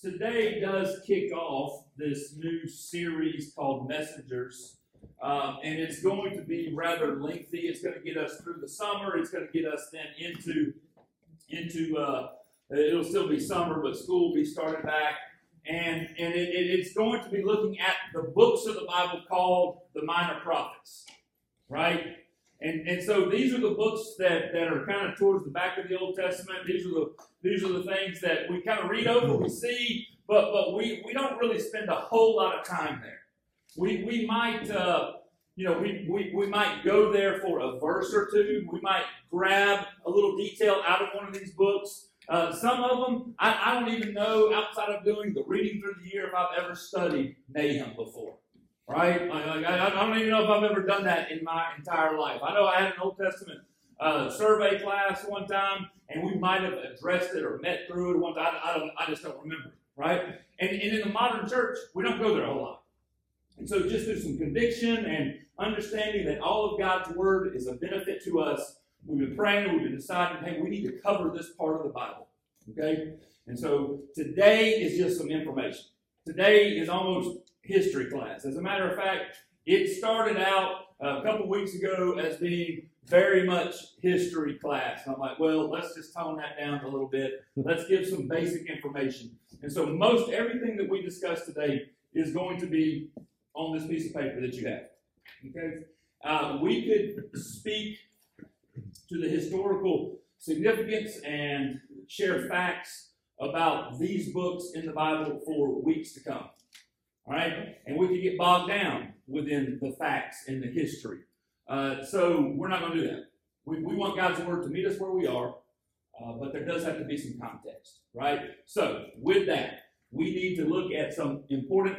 today does kick off this new series called Messengers. Um, and it's going to be rather lengthy. It's going to get us through the summer. It's going to get us then into into uh, it'll still be summer, but school will be started back, and and it, it, it's going to be looking at the books of the Bible called the Minor Prophets, right? And and so these are the books that that are kind of towards the back of the Old Testament. These are the these are the things that we kind of read over, we see, but but we we don't really spend a whole lot of time there. We we might. Uh, you know, we, we, we might go there for a verse or two. We might grab a little detail out of one of these books. Uh, some of them, I, I don't even know, outside of doing the reading through the year, if I've ever studied Nahum before. Right? Like, I, I, don't even know if I've ever done that in my entire life. I know I had an Old Testament uh, survey class one time, and we might have addressed it or met through it one time. I, I, don't, I just don't remember. Right? And, and in the modern church, we don't go there a whole lot. And so, just through some conviction and understanding that all of God's Word is a benefit to us, we've been praying, we've been deciding, hey, we need to cover this part of the Bible. Okay? And so, today is just some information. Today is almost history class. As a matter of fact, it started out a couple weeks ago as being very much history class. And I'm like, well, let's just tone that down a little bit. Let's give some basic information. And so, most everything that we discuss today is going to be on this piece of paper that you have. Okay? Uh, we could speak to the historical significance and share facts about these books in the Bible for weeks to come. All right? And we can get bogged down within the facts and the history. Uh, so we're not going to do that. We, we want God's Word to meet us where we are, uh, but there does have to be some context, right? So with that, we need to look at some important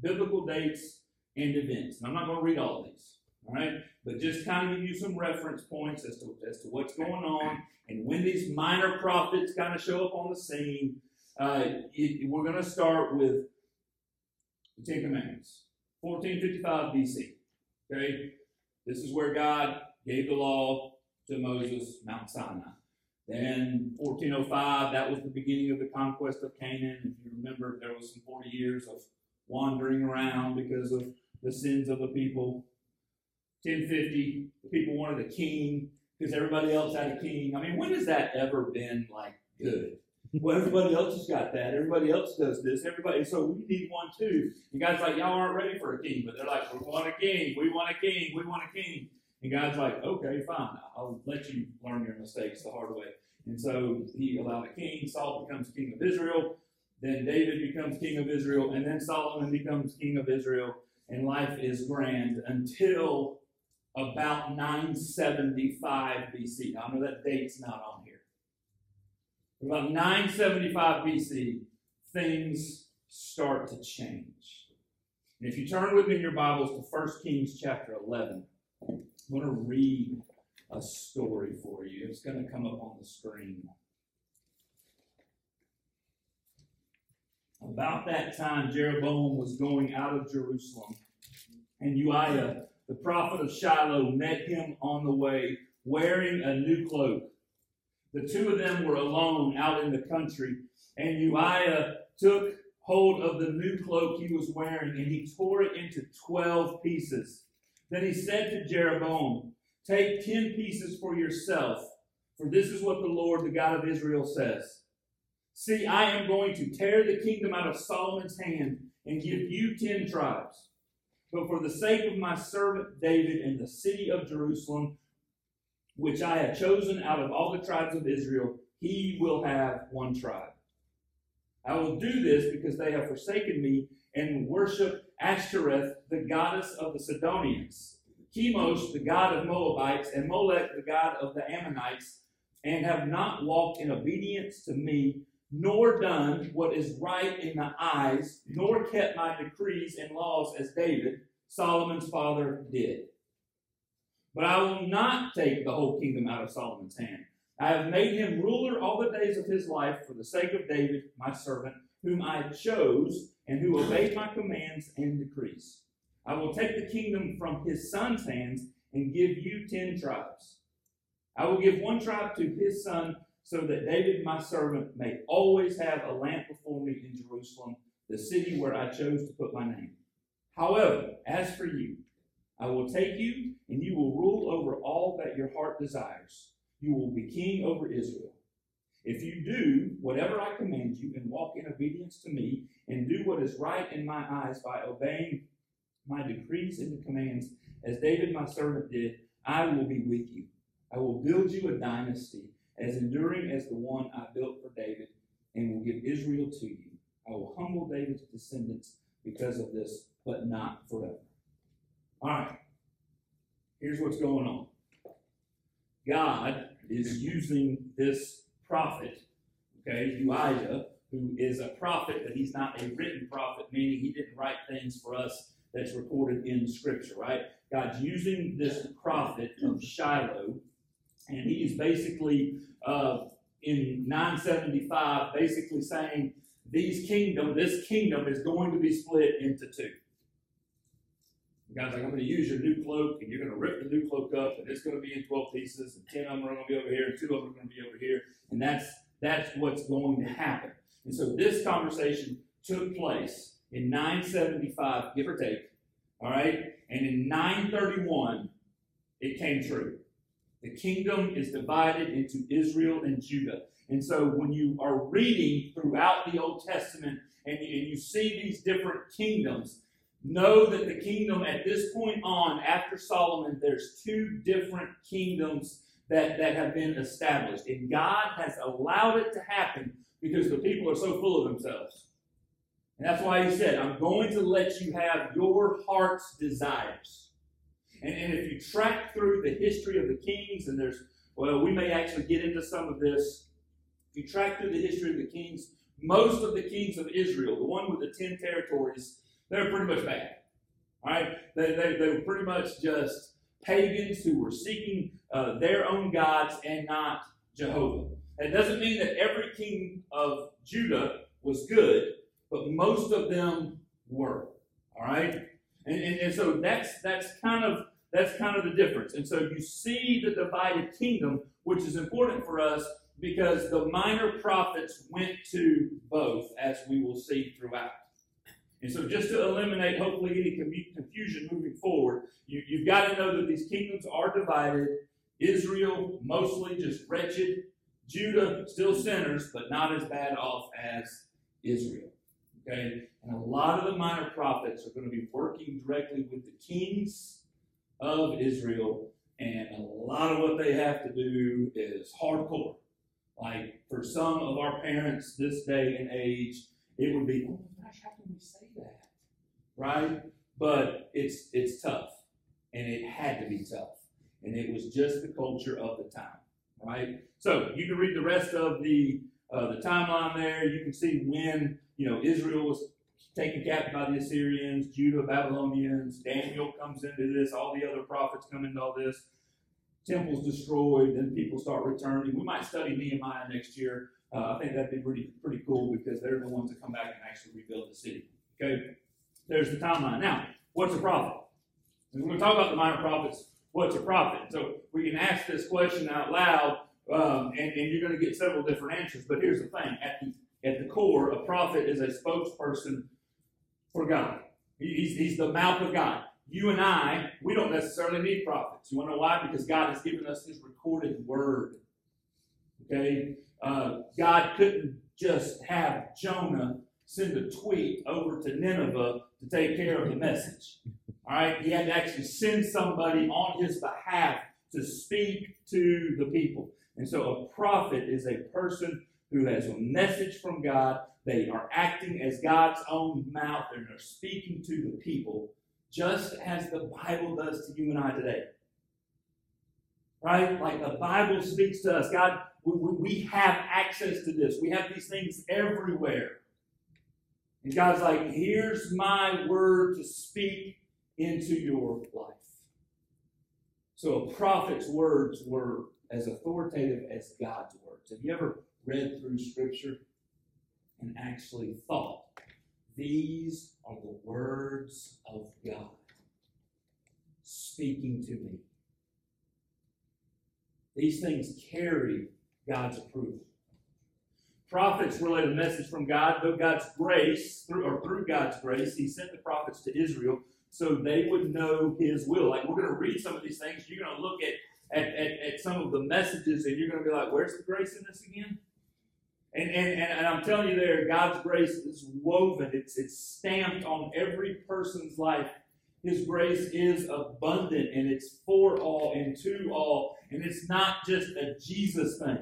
biblical dates and events. And I'm not going to read all these, all right? But just kind of give you some reference points as to, as to what's going on and when these minor prophets kind of show up on the scene. Uh, it, we're going to start with the Ten Commandments, 1455 BC. Okay? This is where God gave the law to Moses, Mount Sinai. Then 1405, that was the beginning of the conquest of Canaan. If you remember, there was some 40 years of wandering around because of the sins of the people. 1050, the people wanted a king because everybody else had a king. I mean, when has that ever been like good? Well, everybody else has got that. Everybody else does this. Everybody, so we need one too. And God's like, y'all aren't ready for a king, but they're like, we want a king. We want a king. We want a king. And God's like, okay, fine. I'll let you learn your mistakes the hard way. And so he allowed a king. Saul becomes king of Israel. Then David becomes king of Israel, and then Solomon becomes king of Israel, and life is grand until about 975 BC. I know that date's not on here. About 975 BC, things start to change. And if you turn with me in your Bibles to 1 Kings chapter 11, I'm going to read a story for you. It's going to come up on the screen. About that time, Jeroboam was going out of Jerusalem, and Ahijah, the prophet of Shiloh, met him on the way, wearing a new cloak. The two of them were alone out in the country, and Ahijah took hold of the new cloak he was wearing, and he tore it into twelve pieces. Then he said to Jeroboam, Take ten pieces for yourself, for this is what the Lord, the God of Israel, says. See, I am going to tear the kingdom out of Solomon's hand and give you ten tribes. But for the sake of my servant David and the city of Jerusalem, which I have chosen out of all the tribes of Israel, he will have one tribe. I will do this because they have forsaken me and worship Ashtoreth, the goddess of the Sidonians, Chemosh, the god of Moabites, and Molech, the god of the Ammonites, and have not walked in obedience to me nor done what is right in the eyes, nor kept my decrees and laws as David, Solomon's father, did. But I will not take the whole kingdom out of Solomon's hand. I have made him ruler all the days of his life for the sake of David, my servant, whom I chose, and who obeyed my commands and decrees. I will take the kingdom from his son's hands and give you ten tribes. I will give one tribe to his son so that David my servant may always have a lamp before me in Jerusalem, the city where I chose to put my name. However, as for you, I will take you, and you will rule over all that your heart desires. You will be king over Israel. If you do whatever I command you and walk in obedience to me and do what is right in my eyes by obeying my decrees and commands, as David my servant did, I will be with you. I will build you a dynasty as enduring as the one I built for David and will give Israel to you. I will humble David's descendants because of this, but not forever. All right. Here's what's going on God is using this prophet, okay, Elijah, who is a prophet, but he's not a written prophet, meaning he didn't write things for us that's recorded in Scripture, right? God's using this prophet of Shiloh, and he is basically uh, in 975, basically saying these kingdom, this kingdom is going to be split into two. God's like, I'm going to use your new cloak, and you're going to rip the new cloak up, and it's going to be in 12 pieces, and 10 of them are going to be over here, and two of them are going to be over here, and that's that's what's going to happen. And so this conversation took place in 975, give or take, all right? And in 931, it came true. The kingdom is divided into Israel and Judah. And so when you are reading throughout the Old Testament and you, and you see these different kingdoms, know that the kingdom at this point on, after Solomon, there's two different kingdoms that, that have been established. And God has allowed it to happen because the people are so full of themselves. And that's why he said, I'm going to let you have your heart's desires. And, and if you track through the history of the kings, and there's, well, we may actually get into some of this. If you track through the history of the kings, most of the kings of Israel, the one with the ten territories, they're pretty much bad. All right? They, they, they were pretty much just pagans who were seeking uh, their own gods and not Jehovah. That doesn't mean that every king of Judah was good, but most of them were. All right? And, and, and so that's that's kind of that's kind of the difference. And so you see the divided kingdom, which is important for us because the minor prophets went to both, as we will see throughout. And so, just to eliminate hopefully any confusion moving forward, you, you've got to know that these kingdoms are divided. Israel, mostly just wretched. Judah, still sinners, but not as bad off as Israel. Okay? And a lot of the minor prophets are going to be working directly with the kings of Israel, and a lot of what they have to do is hardcore. Like for some of our parents this day and age, it would be, oh my gosh, how can we say that? Right? But it's it's tough. And it had to be tough. And it was just the culture of the time. Right? So you can read the rest of the uh, the timeline there. You can see when you know Israel was taken captive by the Assyrians, Judah, Babylonians. Daniel comes into this. All the other prophets come into all this. Temples destroyed, then people start returning. We might study Nehemiah next year. Uh, I think that'd be pretty pretty cool because they're the ones that come back and actually rebuild the city. Okay, there's the timeline. Now, what's a prophet? We're going to talk about the minor prophets. What's a prophet? So we can ask this question out loud, um, and, and you're going to get several different answers. But here's the thing: at the at the core, a prophet is a spokesperson for God. He's, he's the mouth of God. You and I, we don't necessarily need prophets. You want to know why? Because God has given us His recorded word. Okay? Uh, God couldn't just have Jonah send a tweet over to Nineveh to take care of the message. All right? He had to actually send somebody on his behalf to speak to the people. And so a prophet is a person who has a message from God. They are acting as God's own mouth and are speaking to the people, just as the Bible does to you and I today. Right? Like the Bible speaks to us. God, we, we have access to this. We have these things everywhere. And God's like, here's my word to speak into your life. So a prophet's words were as authoritative as God's words. Have you ever read through Scripture and actually thought, these are the words of God speaking to me. These things carry God's approval. Prophets relayed a message from God, though God's grace, through, or through God's grace, He sent the prophets to Israel so they would know His will. Like we're going to read some of these things, you're going to look at, at, at, at some of the messages, and you're going to be like, where's the grace in this again? And, and, and, I'm telling you there, God's grace is woven, it's, it's stamped on every person's life. His grace is abundant and it's for all and to all. And it's not just a Jesus thing.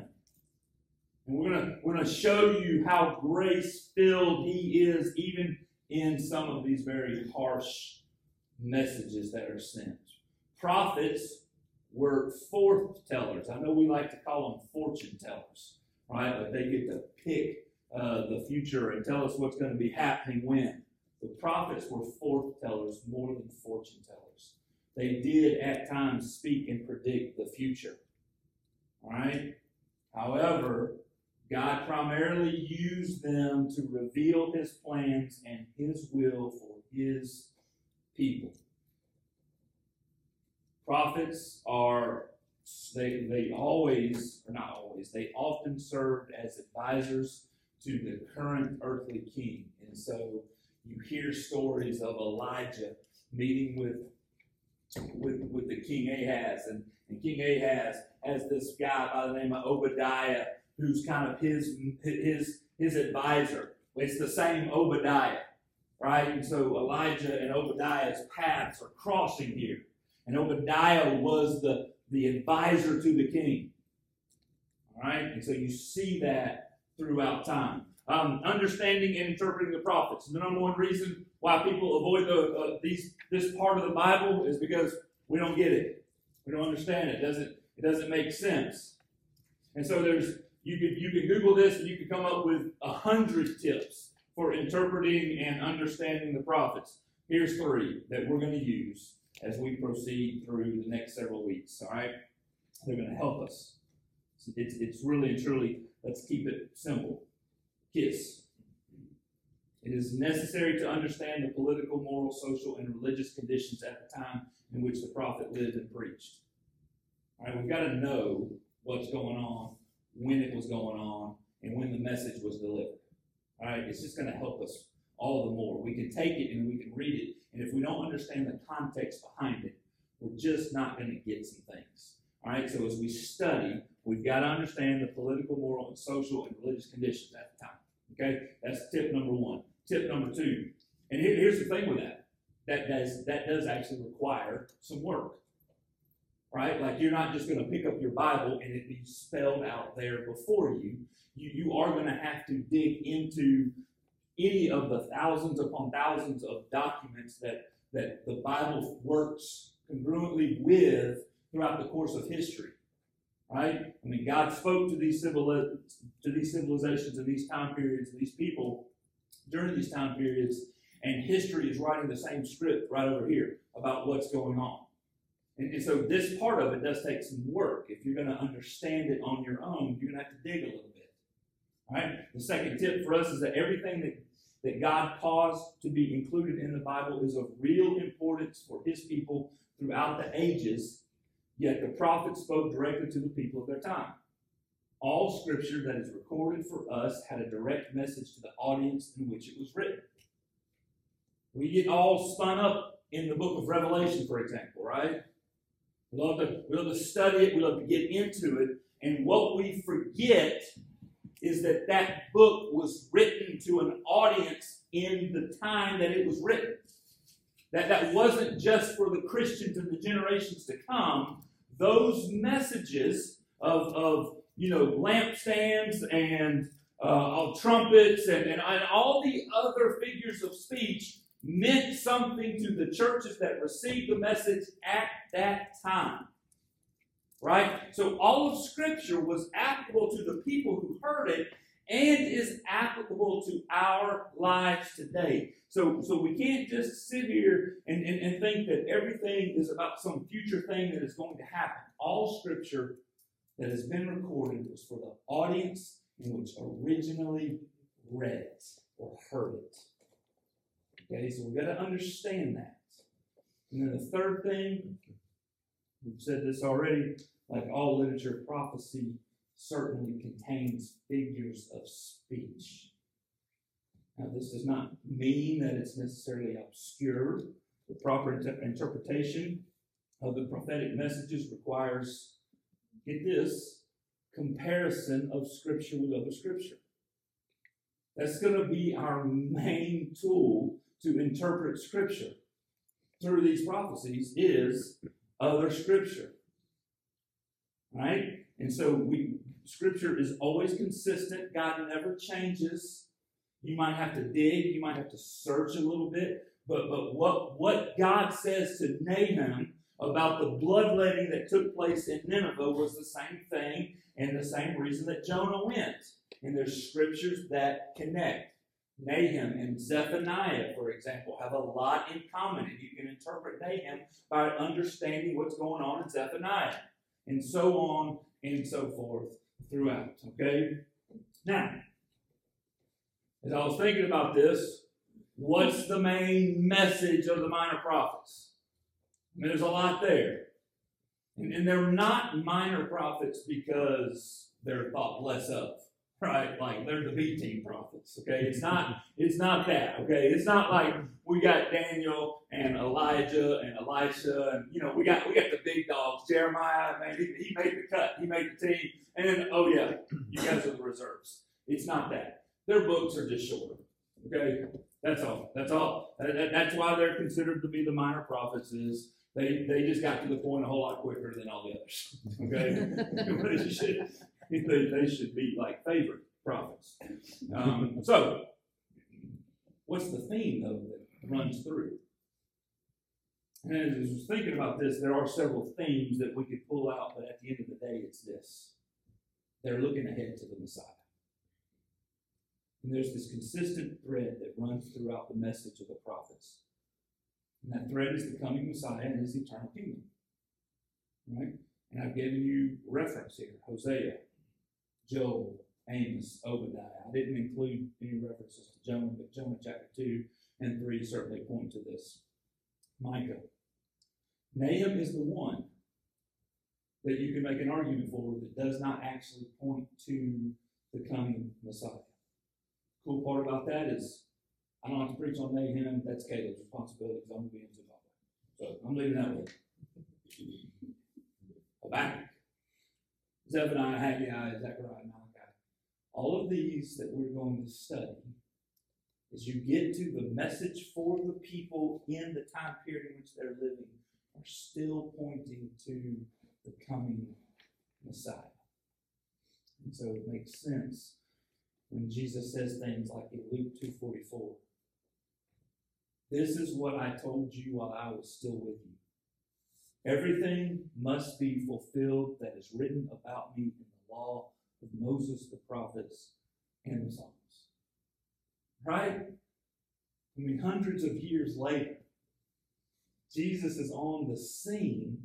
And we're gonna we're gonna show you how grace filled he is, even in some of these very harsh messages that are sent. Prophets were foretellers. I know we like to call them fortune tellers, right? Like they get to pick uh, the future and tell us what's going to be happening when. The prophets were foretellers more than fortune tellers. They did at times speak and predict the future. Right? However, God primarily used them to reveal his plans and his will for his people. Prophets are, they, they always, or not always, they often served as advisors to the current earthly king. And so you hear stories of Elijah meeting with with, with the king Ahaz, and, and King Ahaz has this guy by the name of Obadiah who's kind of his his his advisor. It's the same Obadiah, right? And so Elijah and Obadiah's paths are crossing here. And Obadiah was the, the advisor to the king. All right? And so you see that throughout time. Um, understanding and interpreting the prophets. The number one reason why people avoid the, uh, these, this part of the Bible is because we don't get it. We don't understand it. It doesn't, it doesn't make sense. And so there's you could you could Google this and you could come up with a hundred tips for interpreting and understanding the prophets. Here's three that we're going to use as we proceed through the next several weeks. All right, they're going to help us. It's, it's really and truly. Let's keep it simple. KISS. It is necessary to understand the political, moral, social, and religious conditions at the time in which the prophet lived and preached. All right, we've got to know what's going on when it was going on, and when the message was delivered. All right, it's just going to help us all the more. We can take it and we can read it, and if we don't understand the context behind it, we're just not going to get some things. All right, so as we study, we've got to understand the political, moral, and social and religious conditions at the time. Okay, that's tip number one. Tip number two, and here, here's the thing with that: that does that does actually require some work right? Like you're not just going to pick up your Bible and it be spelled out there before you. You, you are going to have to dig into any of the thousands upon thousands of documents that, that the Bible works congruently with throughout the course of history. Right? I mean, God spoke to these civil to these civilizations and these time periods and these people during these time periods, and history is writing the same script right over here about what's going on. And, and, so this part of it does take some work. If you're going to understand it on your own, you're going to have to dig a little bit. All right? The second tip for us is that everything that, that God caused to be included in the Bible is of real importance for his people throughout the ages, yet the prophets spoke directly to the people of their time. All scripture that is recorded for us had a direct message to the audience in which it was written. We get all spun up in the book of Revelation, for example, right? We love to, we love to study it. We love to get into it. And what we forget is that that book was written to an audience in the time that it was written. That that wasn't just for the Christians and the generations to come. Those messages of, of you know lampstands and uh, trumpets and, and, and all the other figures of speech meant something to the churches that received the message at that time. Right? So all of Scripture was applicable to the people who heard it and is applicable to our lives today. So, so we can't just sit here and, and, and think that everything is about some future thing that is going to happen. All Scripture that has been recorded was for the audience in which originally read it or heard it. Okay, so we've got to understand that. And then the third thing, we've said this already, like all literature, prophecy certainly contains figures of speech. Now, this does not mean that it's necessarily obscure. The proper inter- interpretation of the prophetic messages requires, get this, comparison of Scripture with other Scripture. That's going to be our main tool to interpret Scripture through these prophecies is other Scripture. Right? And so we Scripture is always consistent. God never changes. You might have to dig, you might have to search a little bit, but but what what God says to Nahum about the bloodletting that took place in Nineveh was the same thing and the same reason that Jonah went. And there's scriptures that connect. Nahum and Zephaniah, for example, have a lot in common, and you can interpret Nahum by understanding what's going on in Zephaniah, and so on and so forth throughout. Okay? Now, as I was thinking about this, what's the main message of the minor prophets? I mean, there's a lot there. And, and they're not minor prophets because they're thought less of right? Like they're the B team prophets. Okay, it's not it's not that. Okay, it's not like we got Daniel and Elijah and Elisha and you know we got we got the big dogs. Jeremiah, man, he, he made the cut. He made the team. And then oh yeah, you guys are the reserves. It's not that. Their books are just shorter. Okay, that's all. That's all. That, that's why they're considered to be the minor prophets. Is they, they just got to the point a whole lot quicker than all the others. Okay, they, they should be like favorite prophets. Um, so, what's the theme though that runs through? And as I was thinking about this, there are several themes that we could pull out, but at the end of the day, it's this: they're looking ahead to the Messiah. And there's this consistent thread that runs throughout the message of the prophets. And that thread is the coming Messiah and his eternal kingdom. Right? And I've given you reference here Hosea, Joel, Amos, Obadiah. I didn't include any references to Jonah, but Jonah chapter 2 and 3 certainly point to this. Micah. Nahum is the one that you can make an argument for that does not actually point to the coming Messiah. Cool part about that is I don't have to preach on Nahum. That's Caleb's responsibility because I'm going to be in Zimbabwe. So I'm leaving that with Habakkuk. Zephaniah, Haggai, Zechariah, Malachi. All of these that we're going to study, as you get to the message for the people in the time period in which they're living, are still pointing to the coming Messiah. And so it makes sense when Jesus says things like in Luke 2:44. This is what I told you while I was still with you. Everything must be fulfilled that is written about me in the law of Moses, the prophets, and the Psalms. Right? I mean, hundreds of years later, Jesus is on the scene.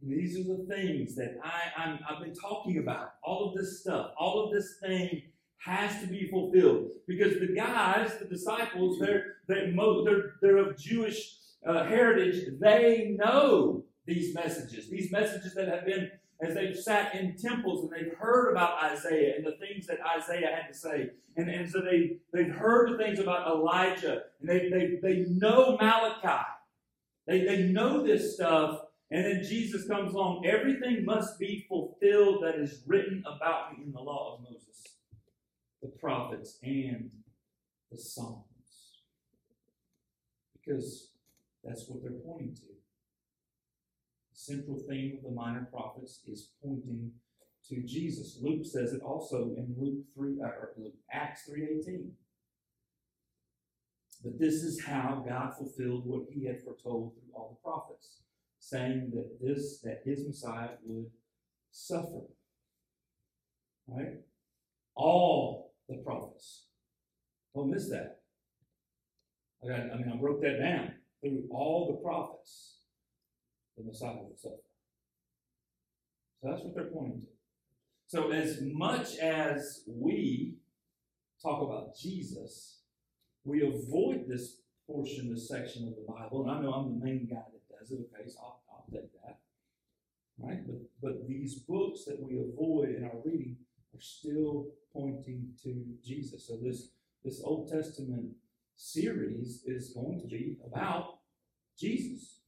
And these are the things that I, I'm, I've been talking about. All of this stuff, all of this thing has to be fulfilled because the guys, the disciples, they're they're, they're, they're of Jewish uh, heritage, they know these messages, these messages that have been, as they've sat in temples and they've heard about Isaiah and the things that Isaiah had to say. And, and so they, they've heard the things about Elijah and they, they, they know Malachi. They, they know this stuff. And then Jesus comes along. Everything must be fulfilled that is written about me in the law of Moses, the prophets, and the Psalms. Because that's what they're pointing to. The central theme of the minor prophets is pointing to Jesus. Luke says it also in Luke 3 uh, or Luke, Acts 3:18. But this is how God fulfilled what he had foretold through all the prophets, saying that this that his Messiah would suffer. Right? All the prophets. Don't miss that. I, got, I mean, I wrote that down through all the prophets, the Messiah would suffer. So that's what they're pointing to. So, as much as we talk about Jesus, we avoid this portion, this section of the Bible. And I know I'm the main guy that does it, okay, so I'll, I'll take that. Right? But, but these books that we avoid in our reading are still pointing to Jesus. So this, this Old Testament series is going to be about Jesus.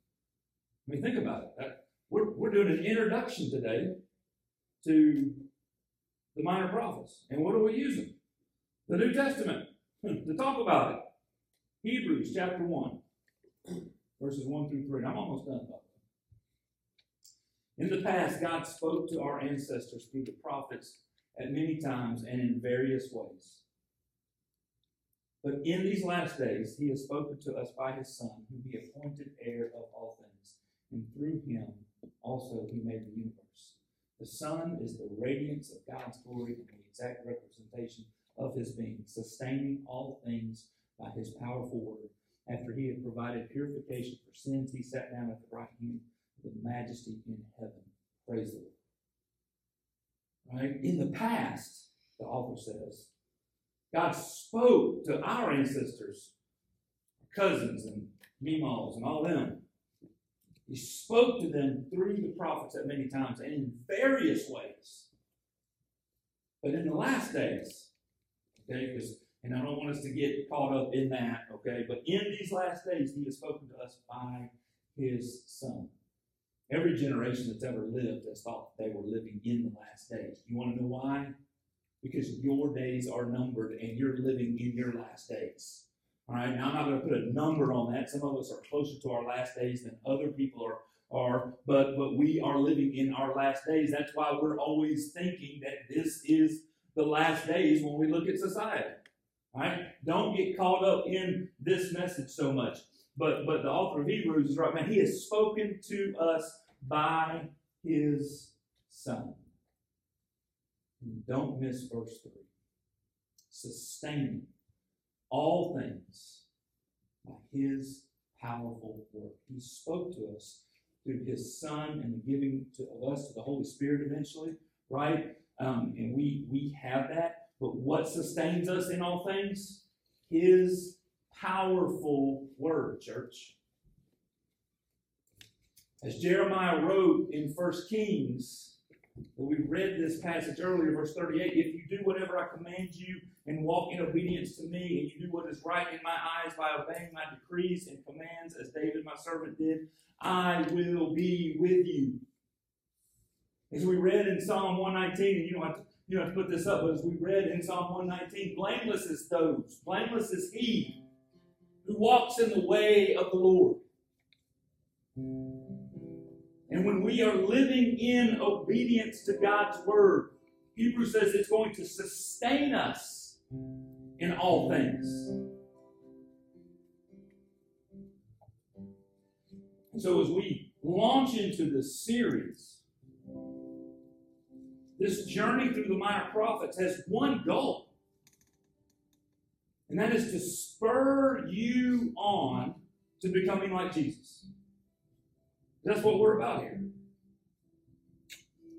I mean, think about it. We're, we're doing an introduction today to the minor prophets. And what are we using? The New Testament hmm. to talk about it. Hebrews chapter 1, verses 1 through 3. I'm almost done, though. In the past, God spoke to our ancestors through the prophets at many times and in various ways. But in these last days, he has spoken to us by his Son, whom he appointed heir of all things, and through him also he made the universe. The Son is the radiance of God's glory and the exact representation of his being, sustaining all things by his powerful word. After he had provided purification for sins, he sat down at the right hand of the majesty in heaven. Praise the Lord. Right? In the past, the author says, God spoke to our ancestors, cousins and meemaws and all them. He spoke to them through the prophets at many times and in various ways. But in the last days, okay, because and I don't want us to get caught up in that, okay? But in these last days, he has spoken to us by his son. Every generation that's ever lived has thought they were living in the last days. You want to know why? Because your days are numbered and you're living in your last days. All right, now I'm not going to put a number on that. Some of us are closer to our last days than other people are, are but, but we are living in our last days. That's why we're always thinking that this is the last days when we look at society. Right? Don't get caught up in this message so much. But but the author of Hebrews is right, man. He has spoken to us by his son. And don't miss verse 3. Sustaining all things by his powerful work. He spoke to us through his son and the giving to, us to the Holy Spirit eventually, right? Um, and we we have that. But what sustains us in all things? His powerful word, church. As Jeremiah wrote in 1 Kings, we read this passage earlier, verse 38 if you do whatever I command you and walk in obedience to me, and you do what is right in my eyes by obeying my decrees and commands, as David my servant did, I will be with you. As we read in Psalm 119, and you don't have to you know, to put this up, but as we read in Psalm 119, blameless is those, blameless is he who walks in the way of the Lord. And when we are living in obedience to God's word, Hebrews says it's going to sustain us in all things. So as we launch into this series, this journey through the minor prophets has one goal, and that is to spur you on to becoming like Jesus. That's what we're about here.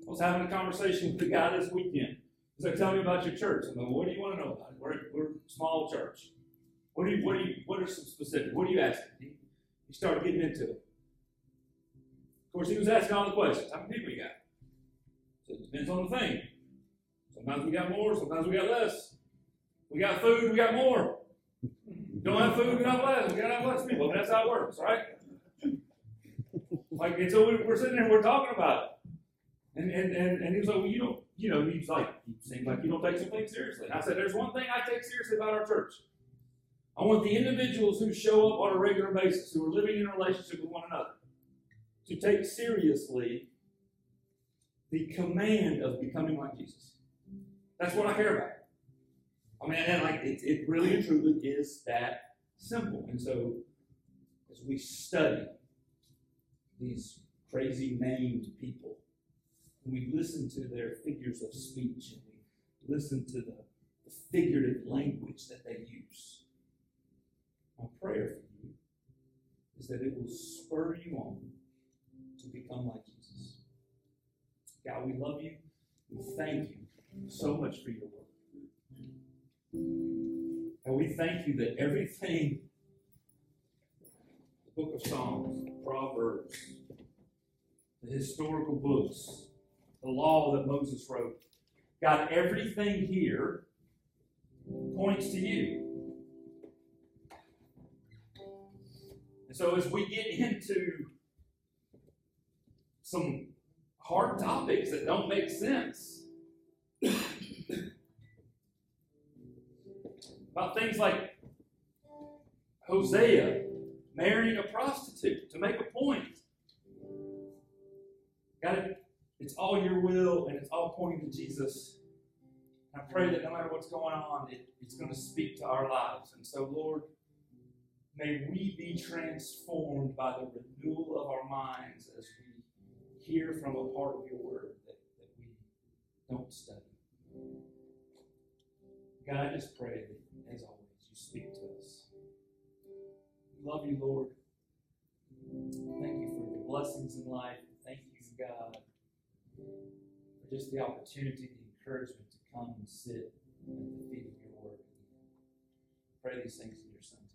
I was having a conversation with a guy this weekend. He's like, "Tell me about your church." I'm like, "What do you want to know about it? We're, we're a small church. What do you? What do you? What are some specific? What are you asking?" He, he started getting into it. Of course, he was asking all the questions. How many people you got? it depends on the thing. Sometimes we got more, sometimes we got less. We got food, we got more. Don't have food, we got less. We got have less people. That's how it works, right? Like, and so we're sitting there, and we're talking about it. And, and, and, and he was like, well, you don't, you know, he's like, he seems like you don't take some things seriously. And I said, there's one thing I take seriously about our church. I want the individuals who show up on a regular basis, who are living in a relationship with one another, to take seriously the command of becoming like Jesus. That's what I care about. I mean, and like it, it really and truly is that simple. And so, as we study these crazy named people, we listen to their figures of speech, and we listen to the, the figurative language that they use. My prayer for you is that it will spur you on to become like Jesus. God, we love you. We thank you so much for your work. And we thank you that everything, book of Psalms, Proverbs, the historical books, the law that Moses wrote. God, everything here points to you. And so as we get into some hard topics that don't make sense, about things like Hosea marrying a prostitute to make a point. Got it it's all your will and it's all pointing to Jesus. I pray that no matter what's going on, it, it's going to speak to our lives. And so, Lord, may we be transformed by the renewal of our minds as we hear from a part of your word that, that we don't study. God, I just pray that, as always, you speak to us. Love you, Lord. Thank you for the blessings in life. Thank you, God, for just the opportunity, the encouragement to come and sit at the feet of your word. Pray these things in your Son.